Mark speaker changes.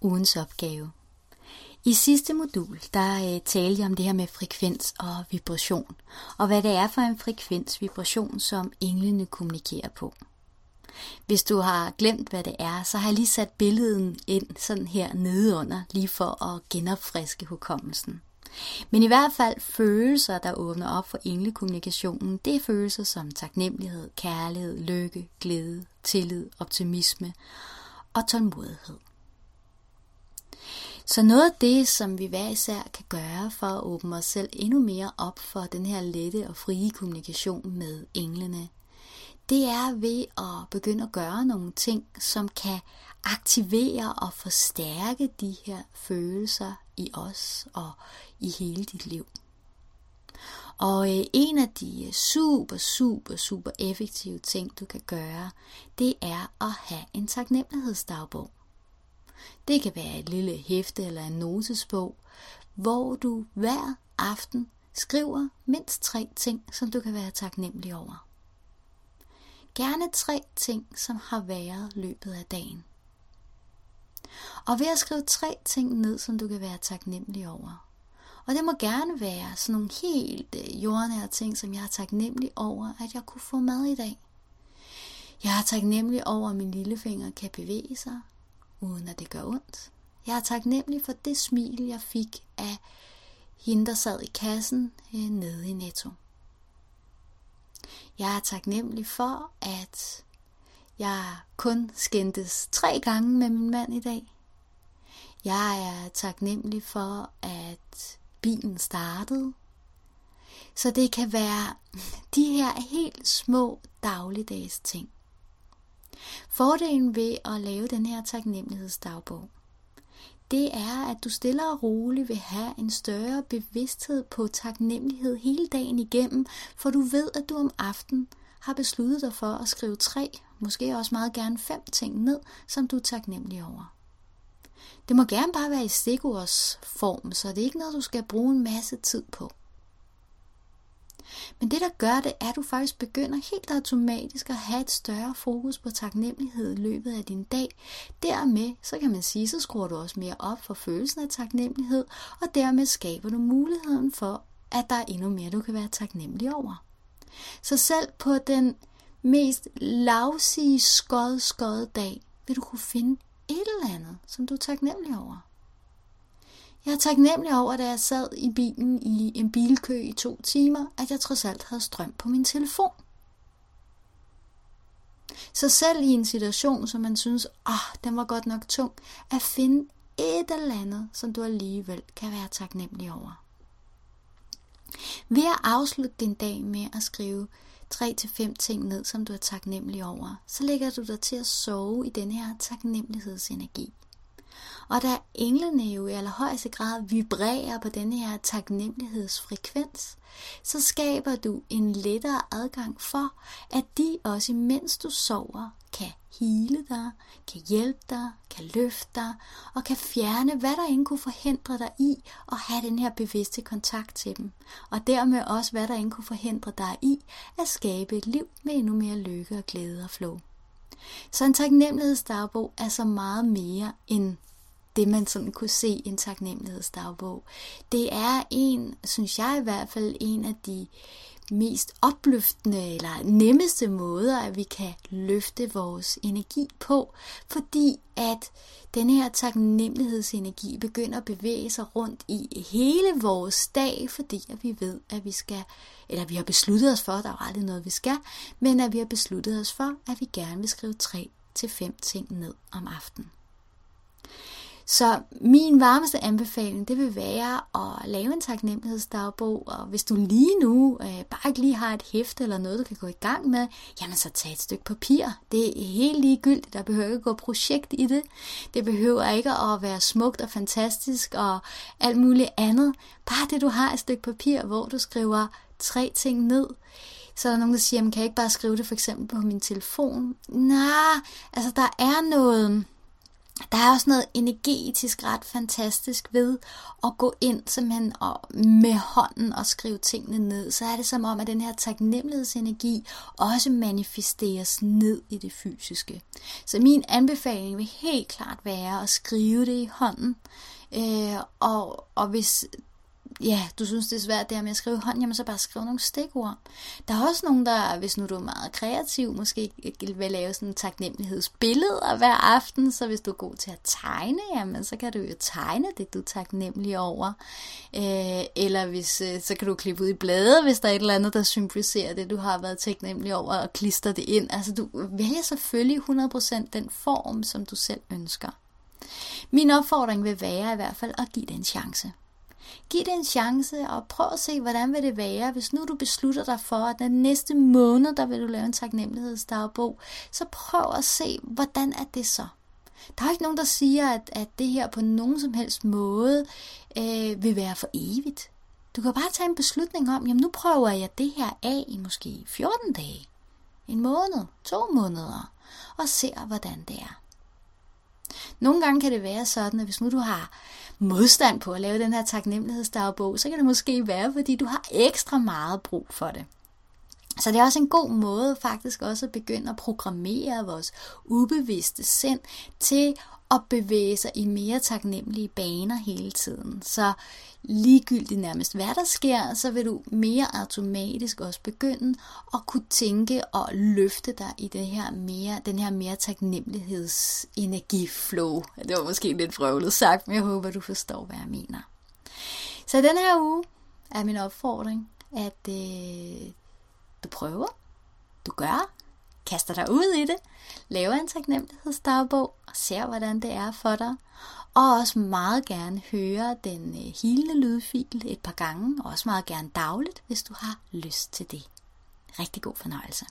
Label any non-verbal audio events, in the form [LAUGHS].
Speaker 1: ugens opgave. I sidste modul, der øh, talte jeg om det her med frekvens og vibration, og hvad det er for en frekvens vibration, som englene kommunikerer på. Hvis du har glemt, hvad det er, så har jeg lige sat billedet ind sådan her nedeunder, lige for at genopfriske hukommelsen. Men i hvert fald følelser, der åbner op for englekommunikationen, det er følelser som taknemmelighed, kærlighed, lykke, glæde, tillid, optimisme og tålmodighed. Så noget af det, som vi hver især kan gøre for at åbne os selv endnu mere op for den her lette og frie kommunikation med englene, det er ved at begynde at gøre nogle ting, som kan aktivere og forstærke de her følelser i os og i hele dit liv. Og øh, en af de super, super, super effektive ting, du kan gøre, det er at have en taknemmelighedsdagbog. Det kan være et lille hæfte eller en notesbog, hvor du hver aften skriver mindst tre ting, som du kan være taknemmelig over. Gerne tre ting, som har været løbet af dagen. Og ved at skrive tre ting ned, som du kan være taknemmelig over. Og det må gerne være sådan nogle helt øh, jordnære ting, som jeg er taknemmelig over, at jeg kunne få mad i dag. Jeg er taknemmelig over, at min lillefinger kan bevæge sig, uden at det gør ondt. Jeg er taknemmelig for det smil, jeg fik af hende, der sad i kassen øh, nede i Netto. Jeg er taknemmelig for, at jeg kun skændtes tre gange med min mand i dag. Jeg er taknemmelig for, at bilen startede. Så det kan være [LAUGHS] de her helt små dagligdags ting. Fordelen ved at lave den her taknemmelighedsdagbog, det er, at du stille og roligt vil have en større bevidsthed på taknemmelighed hele dagen igennem, for du ved, at du om aftenen har besluttet dig for at skrive tre, måske også meget gerne fem ting ned, som du er taknemmelig over. Det må gerne bare være i stikordsform, så det er ikke noget, du skal bruge en masse tid på. Men det, der gør det, er, at du faktisk begynder helt automatisk at have et større fokus på taknemmelighed i løbet af din dag. Dermed, så kan man sige, så skruer du også mere op for følelsen af taknemmelighed, og dermed skaber du muligheden for, at der er endnu mere, du kan være taknemmelig over. Så selv på den mest lavsige skod skod dag, vil du kunne finde et eller andet, som du er taknemmelig over. Jeg er taknemmelig over, da jeg sad i bilen i en bilkø i to timer, at jeg trods alt havde strøm på min telefon. Så selv i en situation, som man synes, ah, oh, den var godt nok tung, at finde et eller andet, som du alligevel kan være taknemmelig over. Ved at afslutte din dag med at skrive 3-5 ting ned, som du er taknemmelig over, så lægger du dig til at sove i den her taknemmelighedsenergi. Og da englene jo i allerhøjeste grad vibrerer på denne her taknemmelighedsfrekvens, så skaber du en lettere adgang for, at de også imens du sover, kan hele dig, kan hjælpe dig, kan løfte dig og kan fjerne, hvad der end kunne forhindre dig i at have den her bevidste kontakt til dem. Og dermed også, hvad der end kunne forhindre dig i at skabe et liv med endnu mere lykke og glæde og flow. Så en taknemmelighedsdagbog er så meget mere end det, man sådan kunne se i en taknemmelighedsdagbog. Det er en, synes jeg i hvert fald, en af de mest opløftende eller nemmeste måder, at vi kan løfte vores energi på, fordi at den her taknemmelighedsenergi begynder at bevæge sig rundt i hele vores dag, fordi at vi ved, at vi skal, eller vi har besluttet os for, der er aldrig noget, vi skal, men at vi har besluttet os for, at vi gerne vil skrive tre til fem ting ned om aftenen. Så min varmeste anbefaling, det vil være at lave en taknemmelighedsdagbog, og hvis du lige nu øh, bare ikke lige har et hæfte eller noget, du kan gå i gang med, jamen så tag et stykke papir. Det er helt ligegyldigt, der behøver ikke at gå projekt i det. Det behøver ikke at være smukt og fantastisk og alt muligt andet. Bare det, du har et stykke papir, hvor du skriver tre ting ned. Så er der nogen, der siger, kan jeg ikke bare skrive det for eksempel på min telefon? Nej, altså der er noget der er også noget energetisk ret fantastisk ved at gå ind simpelthen og med hånden og skrive tingene ned. Så er det som om, at den her taknemmelighedsenergi også manifesteres ned i det fysiske. Så min anbefaling vil helt klart være at skrive det i hånden. Øh, og, og hvis ja, du synes, det er svært det her med at skrive hånd, jamen så bare skriv nogle stikord. Der er også nogen, der, hvis nu du er meget kreativ, måske vil lave sådan en taknemmelighedsbillede hver aften, så hvis du er god til at tegne, jamen så kan du jo tegne det, du er taknemmelig over. Øh, eller hvis, øh, så kan du klippe ud i blade, hvis der er et eller andet, der symboliserer det, du har været taknemmelig over, og klister det ind. Altså du vælger selvfølgelig 100% den form, som du selv ønsker. Min opfordring vil være i hvert fald at give det en chance. Giv det en chance og prøv at se, hvordan vil det være, hvis nu du beslutter dig for, at den næste måned, der vil du lave en taknemmelighedsdagbog, så prøv at se, hvordan er det så? Der er ikke nogen, der siger, at, at det her på nogen som helst måde øh, vil være for evigt. Du kan bare tage en beslutning om, jamen nu prøver jeg det her af i måske 14 dage, en måned, to måneder, og ser, hvordan det er. Nogle gange kan det være sådan, at hvis nu du har modstand på at lave den her taknemmelighedsdagbog, så kan det måske være, fordi du har ekstra meget brug for det. Så det er også en god måde faktisk også at begynde at programmere vores ubevidste sind til at bevæge sig i mere taknemmelige baner hele tiden. Så ligegyldigt nærmest hvad der sker, så vil du mere automatisk også begynde at kunne tænke og løfte dig i det her mere, den her mere taknemmelighedsenergiflow. Det var måske lidt frøvlet sagt, men jeg håber, du forstår, hvad jeg mener. Så den her uge er min opfordring, at øh, du prøver, du gør, kaster dig ud i det, laver en taknemmelighedsdagbog og ser, hvordan det er for dig. Og også meget gerne høre den øh, hilende lydfil et par gange, og også meget gerne dagligt, hvis du har lyst til det. Rigtig god fornøjelse.